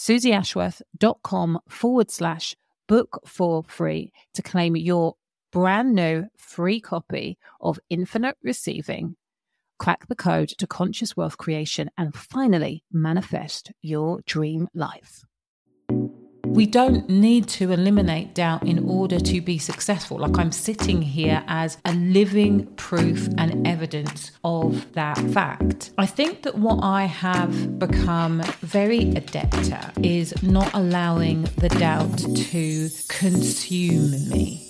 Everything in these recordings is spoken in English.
suzyashworth.com forward slash book for free to claim your brand new free copy of Infinite Receiving. Crack the code to conscious wealth creation and finally manifest your dream life. We don't need to eliminate doubt in order to be successful. Like I'm sitting here as a living proof and evidence of that fact. I think that what I have become very adept at is not allowing the doubt to consume me.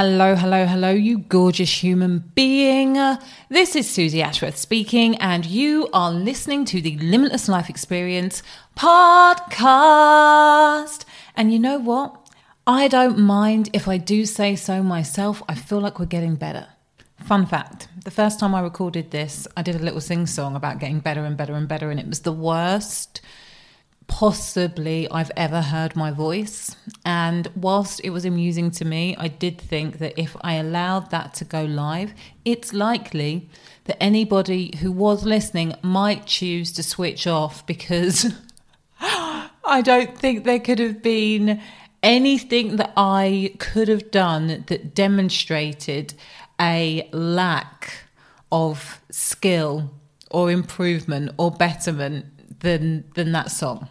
Hello, hello, hello, you gorgeous human being. This is Suzy Ashworth speaking, and you are listening to the Limitless Life Experience podcast. And you know what? I don't mind if I do say so myself. I feel like we're getting better. Fun fact the first time I recorded this, I did a little sing song about getting better and better and better, and it was the worst possibly I've ever heard my voice. And whilst it was amusing to me, I did think that if I allowed that to go live, it's likely that anybody who was listening might choose to switch off because I don't think there could have been anything that I could have done that demonstrated a lack of skill or improvement or betterment than than that song.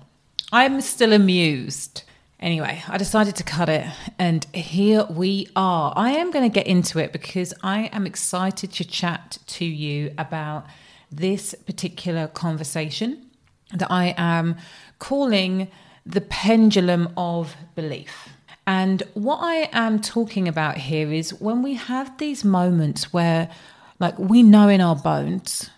I'm still amused. Anyway, I decided to cut it, and here we are. I am going to get into it because I am excited to chat to you about this particular conversation that I am calling the pendulum of belief. And what I am talking about here is when we have these moments where, like, we know in our bones,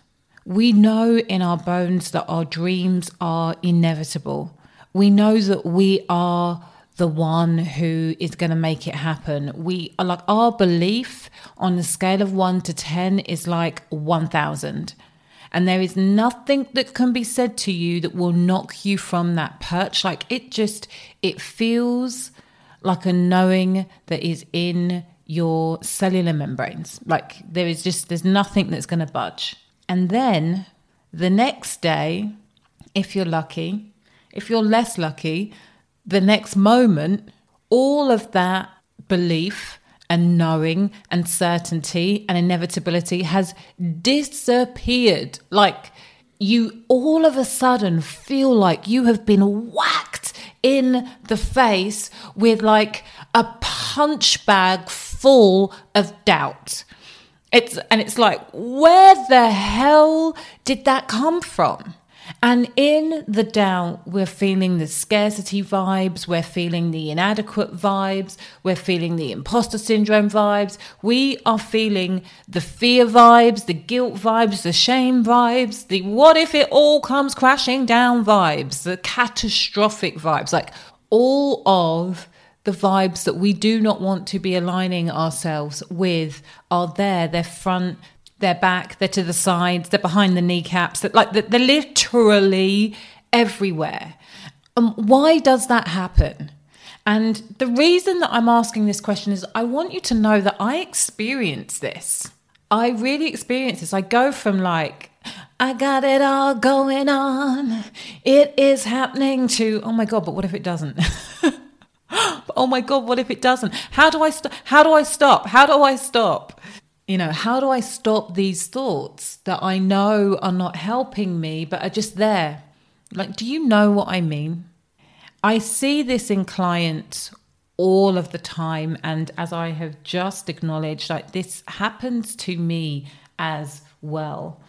we know in our bones that our dreams are inevitable we know that we are the one who is going to make it happen. We are like our belief on a scale of 1 to 10 is like 1000. And there is nothing that can be said to you that will knock you from that perch. Like it just it feels like a knowing that is in your cellular membranes. Like there is just there's nothing that's going to budge. And then the next day, if you're lucky, if you're less lucky, the next moment, all of that belief and knowing and certainty and inevitability has disappeared. Like you all of a sudden feel like you have been whacked in the face with like a punch bag full of doubt. It's and it's like where the hell did that come from? And in the doubt, we're feeling the scarcity vibes, we're feeling the inadequate vibes, we're feeling the imposter syndrome vibes, we are feeling the fear vibes, the guilt vibes, the shame vibes, the what if it all comes crashing down vibes, the catastrophic vibes, like all of the vibes that we do not want to be aligning ourselves with are there. They're front, they're back, they're to the sides, they're behind the kneecaps, that like they're literally everywhere. Um, why does that happen? And the reason that I'm asking this question is I want you to know that I experience this. I really experience this. I go from like, I got it all going on. It is happening to, oh my God, but what if it doesn't? oh my God, what if it doesn't? How do I stop? How do I stop? How do I stop? You know, how do I stop these thoughts that I know are not helping me, but are just there? Like, do you know what I mean? I see this in clients all of the time. And as I have just acknowledged, like, this happens to me as well.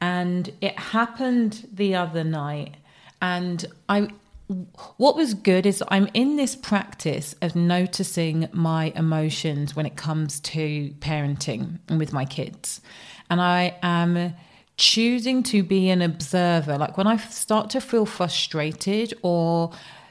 And it happened the other night. And I what was good is I'm in this practice of noticing my emotions when it comes to parenting and with my kids. And I am choosing to be an observer. Like when I start to feel frustrated or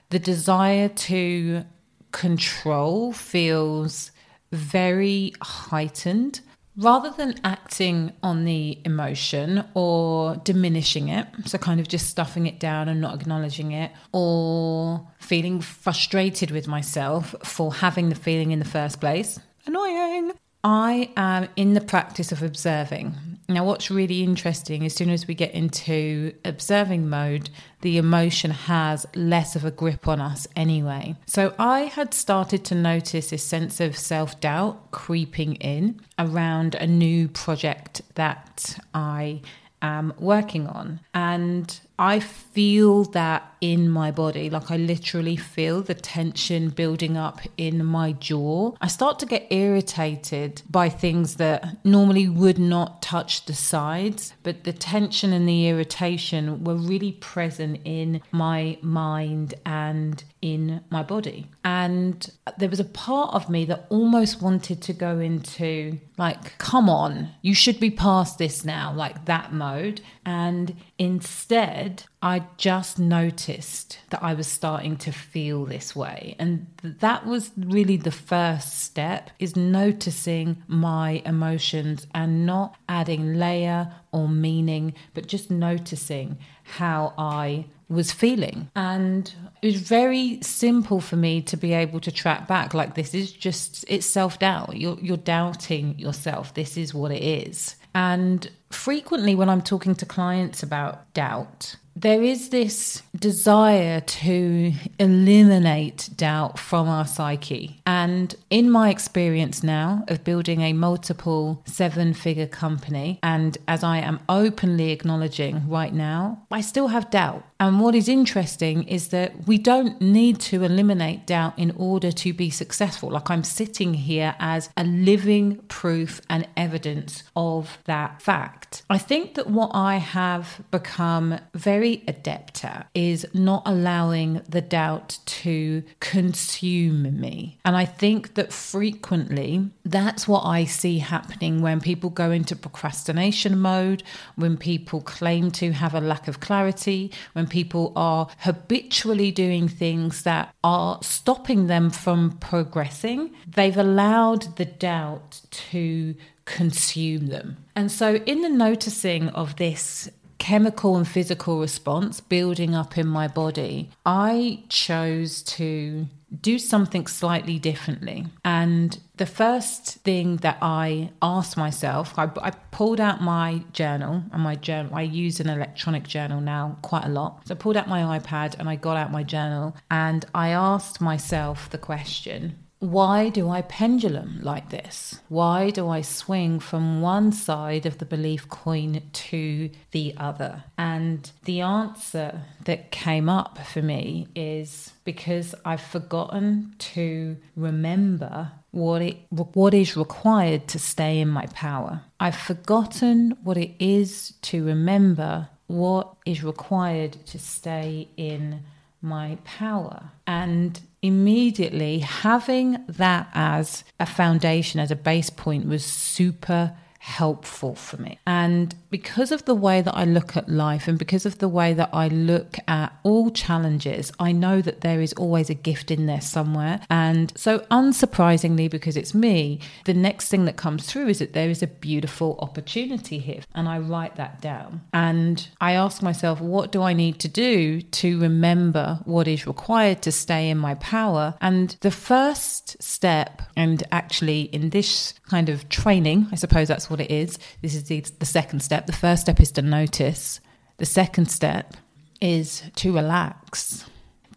the desire to control feels very heightened, rather than acting on the emotion or diminishing it, so kind of just stuffing it down and not acknowledging it, or feeling frustrated with myself for having the feeling in the first place. Annoying. I am in the practice of observing. Now, what's really interesting, as soon as we get into observing mode, the emotion has less of a grip on us anyway. So, I had started to notice this sense of self doubt creeping in around a new project that I am working on. And I feel that in my body. Like I literally feel the tension building up in my jaw. I start to get irritated by things that normally would not touch the sides, but the tension and the irritation were really present in my mind and in my body. And there was a part of me that almost wanted to go into, like, come on, you should be past this now, like that mode. And instead, I just noticed that I was starting to feel this way. And that was really the first step is noticing my emotions and not adding layer or meaning, but just noticing how I was feeling. And it was very simple for me to be able to track back like this is just it's self-doubt. You're you're doubting yourself. This is what it is. And frequently when I'm talking to clients about doubt, there is this desire to eliminate doubt from our psyche. And in my experience now of building a multiple seven figure company, and as I am openly acknowledging right now, I still have doubt. And what is interesting is that we don't need to eliminate doubt in order to be successful. Like I'm sitting here as a living proof and evidence of that fact. I think that what I have become very adept at is not allowing the doubt to consume me. And I think that frequently that's what I see happening when people go into procrastination mode, when people claim to have a lack of clarity, when people are habitually doing things that are stopping them from progressing, they've allowed the doubt to consume them. And so, in the noticing of this chemical and physical response building up in my body, I chose to do something slightly differently. And the first thing that I asked myself, I, I, pulled out my journal and my journal. I use an electronic journal now quite a lot. So I pulled out my iPad and I got out my journal and I asked myself the question why do I pendulum like this? Why do I swing from one side of the belief coin to the other? And the answer that came up for me is because I've forgotten to remember what it what is required to stay in my power. I've forgotten what it is to remember what is required to stay in my power. And immediately having that as a foundation, as a base point, was super helpful for me. And because of the way that I look at life and because of the way that I look at all challenges, I know that there is always a gift in there somewhere. And so, unsurprisingly, because it's me, the next thing that comes through is that there is a beautiful opportunity here. And I write that down. And I ask myself, what do I need to do to remember what is required to stay in my power? And the first step, and actually in this kind of training, I suppose that's what it is. This is the, the second step. The first step is to notice, the second step is to relax.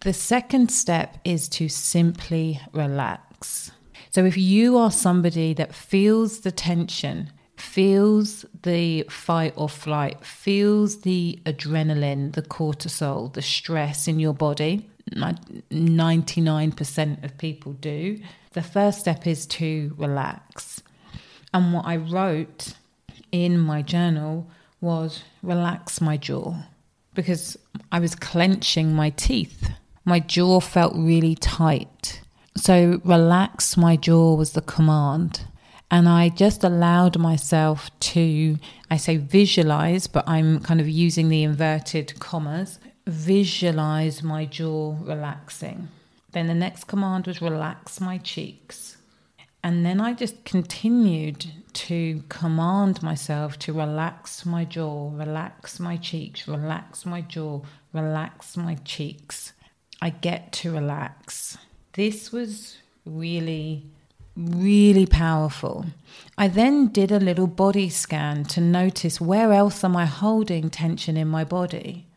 The second step is to simply relax. So if you are somebody that feels the tension, feels the fight or flight, feels the adrenaline, the cortisol, the stress in your body, 99% of people do, the first step is to relax. And what I wrote in my journal was relax my jaw because I was clenching my teeth. My jaw felt really tight. So, relax my jaw was the command. And I just allowed myself to, I say visualize, but I'm kind of using the inverted commas, visualize my jaw relaxing. Then the next command was relax my cheeks. And then I just continued to command myself to relax my jaw, relax my cheeks, relax my jaw, relax my cheeks. I get to relax. This was really, really powerful. I then did a little body scan to notice where else am I holding tension in my body.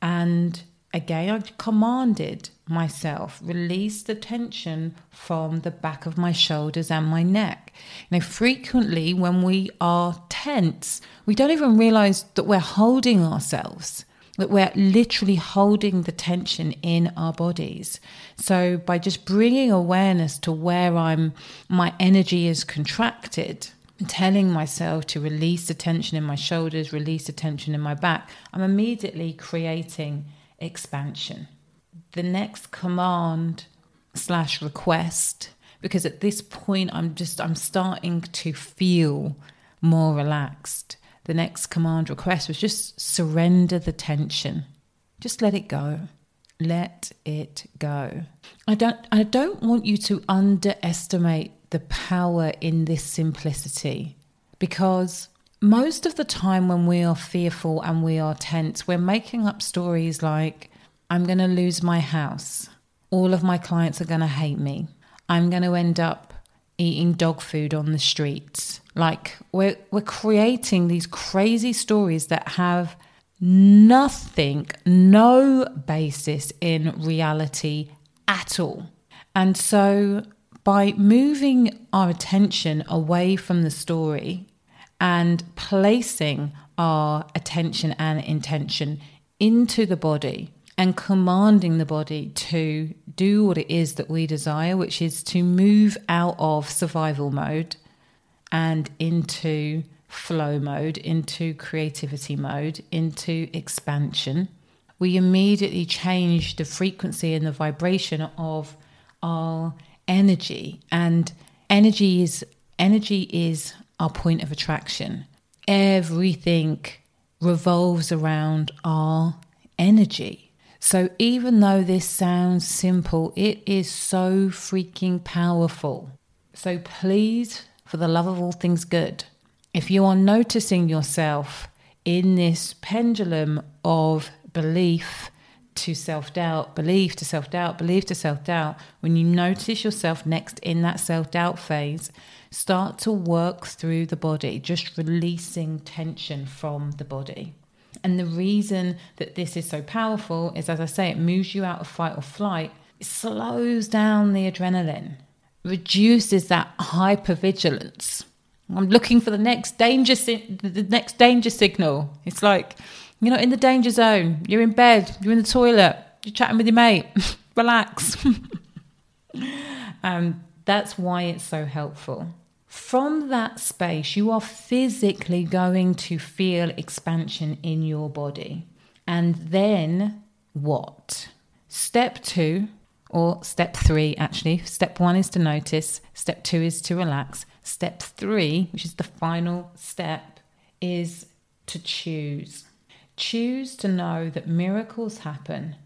And again, I commanded myself release the tension from the back of my shoulders and my neck. You know, frequently when we are tense, we don't even realize that we're holding ourselves that we're literally holding the tension in our bodies. So by just bringing awareness to where I'm, my energy is contracted, telling myself to release the tension in my shoulders, release the tension in my back, I'm immediately creating expansion. The next command slash request, because at this point I'm just I'm starting to feel more relaxed the next command request was just surrender the tension. Just let it go. Let it go. I don't I don't want you to underestimate the power in this simplicity because most of the time when we are fearful and we are tense, we're making up stories like I'm going to lose my house. All of my clients are going to hate me. I'm going to end up eating dog food on the streets. Like we're we're creating these crazy stories that have nothing, no basis in reality at all. And so by moving our attention away from the story and placing our attention and intention into the body and commanding the body to do what it is that we desire, which is to move out of survival mode and into flow mode, into creativity mode, into expansion, we immediately change the frequency and the vibration of our energy. And energy is energy is our point of attraction. Everything revolves around our energy. So even though this sounds simple, it is so freaking powerful. So please for the love of all things good. If you are noticing yourself in this pendulum of belief to self doubt, belief to self doubt, belief to self doubt, when you notice yourself next in that self doubt phase, start to work through the body, just releasing tension from the body. And the reason that this is so powerful is, as I say, it moves you out of fight or flight, it slows down the adrenaline reduces that hypervigilance. I'm looking for the next danger si- the next danger signal. It's like you're not in the danger zone. You're in bed. You're in the toilet. You're chatting with your mate. Relax. um, that's why it's so helpful. From that space, you are physically going to feel expansion in your body. And then what? Step two or step three, actually. Step one is to notice, step two is to relax. Step three, which is the final step, is to choose. Choose to know that miracles happen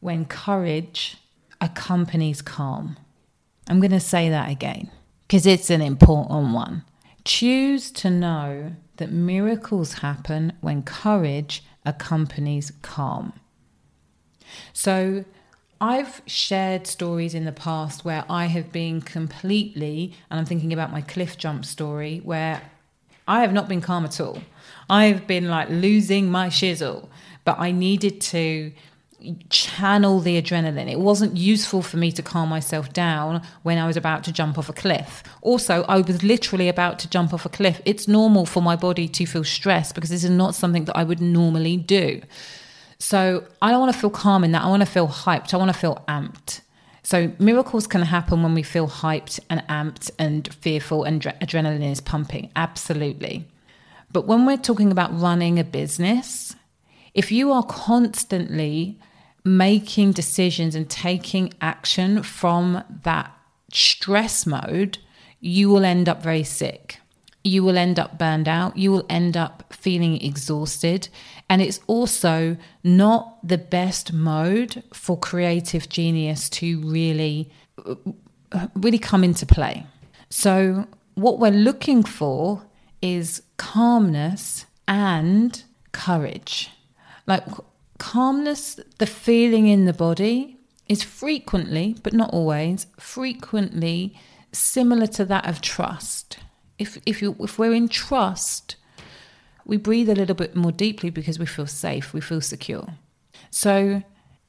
when courage accompanies calm. I'm going to say that again because it's an important one. Choose to know that miracles happen when courage accompanies calm. So, I've shared stories in the past where I have been completely, and I'm thinking about my cliff jump story, where I have not been calm at all. I've been like losing my shizzle, but I needed to channel the adrenaline. It wasn't useful for me to calm myself down when I was about to jump off a cliff. Also, I was literally about to jump off a cliff. It's normal for my body to feel stressed because this is not something that I would normally do. So I don't want to feel calm in that. I want to feel hyped. I want to feel amped. So miracles can happen when we feel hyped and amped and fearful and adrenaline is pumping. Absolutely. But when we're talking about running a business, if you are constantly making decisions and taking action from that stress mode, you will end up very sick you will end up burned out, you will end up feeling exhausted. And it's also not the best mode for creative genius to really, uh, really come into play. So, what we're looking for is calmness and courage. Like calmness, the feeling in the body is frequently, but not always, frequently similar to that of trust. If if you if we're in trust, we breathe a little bit more deeply because we feel safe, we feel secure. So,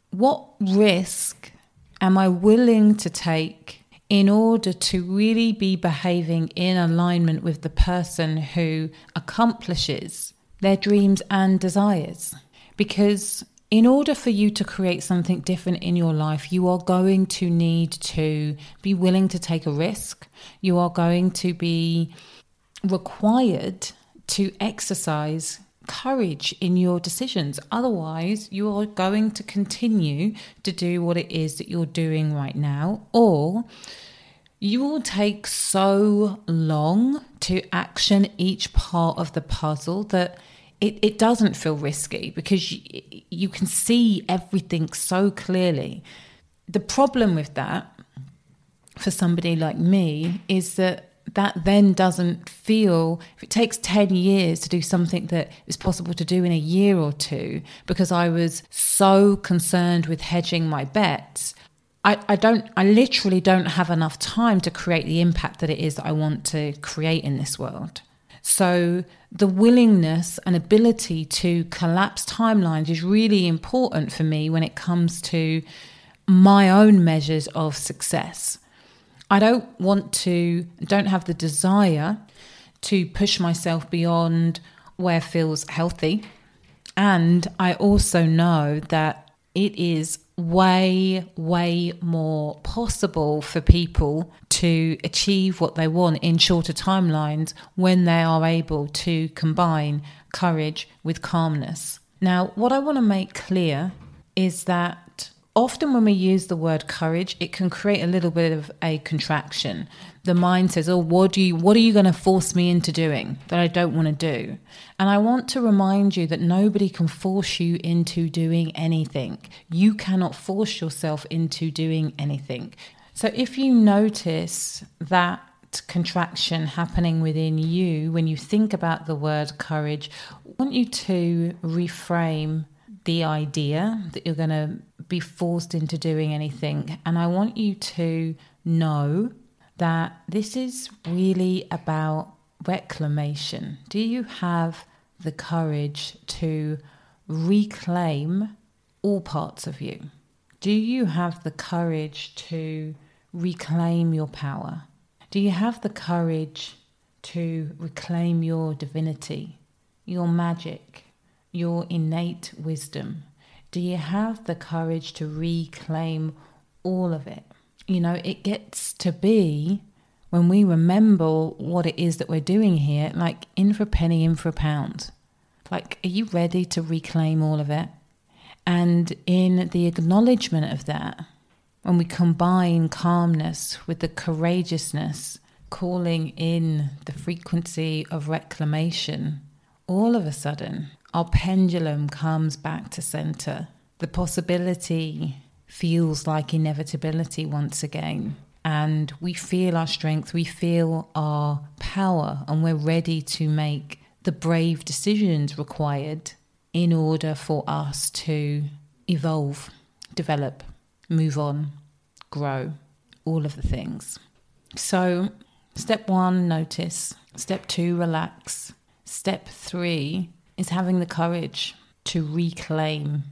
what risk am I willing to take in order to really be behaving in alignment with the person who accomplishes their dreams and desires? Because in order for you to create something different in your life, you are going to need to be willing to take a risk. You are going to be required to exercise courage in your decisions. Otherwise, you are going to continue to do what it is that you're doing right now, or you will take so long to action each part of the puzzle that it, it doesn't feel risky because you, you can see everything so clearly. The problem with that for somebody like me is that that then doesn't feel if it takes 10 years to do something that is possible to do in a year or two because i was so concerned with hedging my bets I, I don't i literally don't have enough time to create the impact that it is that i want to create in this world so the willingness and ability to collapse timelines is really important for me when it comes to my own measures of success I don't want to, don't have the desire to push myself beyond where feels healthy. And I also know that it is way, way more possible for people to achieve what they want in shorter timelines when they are able to combine courage with calmness. Now, what I want to make clear is that often when we use the word courage it can create a little bit of a contraction. The mind says oh what do you what are you going to force me into doing that i don't want to do? And i want to remind you that nobody can force you into doing anything. You cannot force yourself into doing anything. So if you notice that contraction happening within you when you think about the word courage i want you to reframe the idea that you're going to be forced into doing anything. And I want you to know that this is really about reclamation. Do you have the courage to reclaim all parts of you? Do you have the courage to reclaim your power? Do you have the courage to reclaim your divinity, your magic, your innate wisdom? Do you have the courage to reclaim all of it? You know, it gets to be when we remember what it is that we're doing here, like in for a penny, in for a pound. Like, are you ready to reclaim all of it? And in the acknowledgement of that, when we combine calmness with the courageousness, calling in the frequency of reclamation, all of a sudden our pendulum comes back to center. The possibility feels like inevitability once again. And we feel our strength, we feel our power, and we're ready to make the brave decisions required in order for us to evolve, develop, move on, grow, all of the things. So, step one, notice. Step two, relax. Step three, is having the courage to reclaim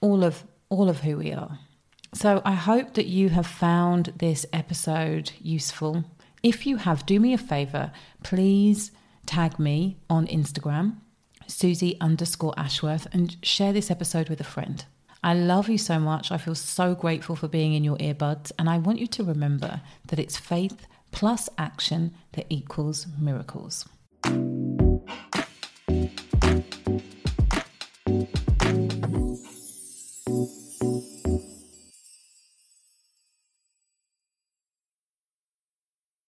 all of all of who we are. So I hope that you have found this episode useful. If you have, do me a favor, please tag me on Instagram, Suzy underscore Ashworth, and share this episode with a friend. I love you so much. I feel so grateful for being in your earbuds, and I want you to remember that it's faith plus action that equals miracles.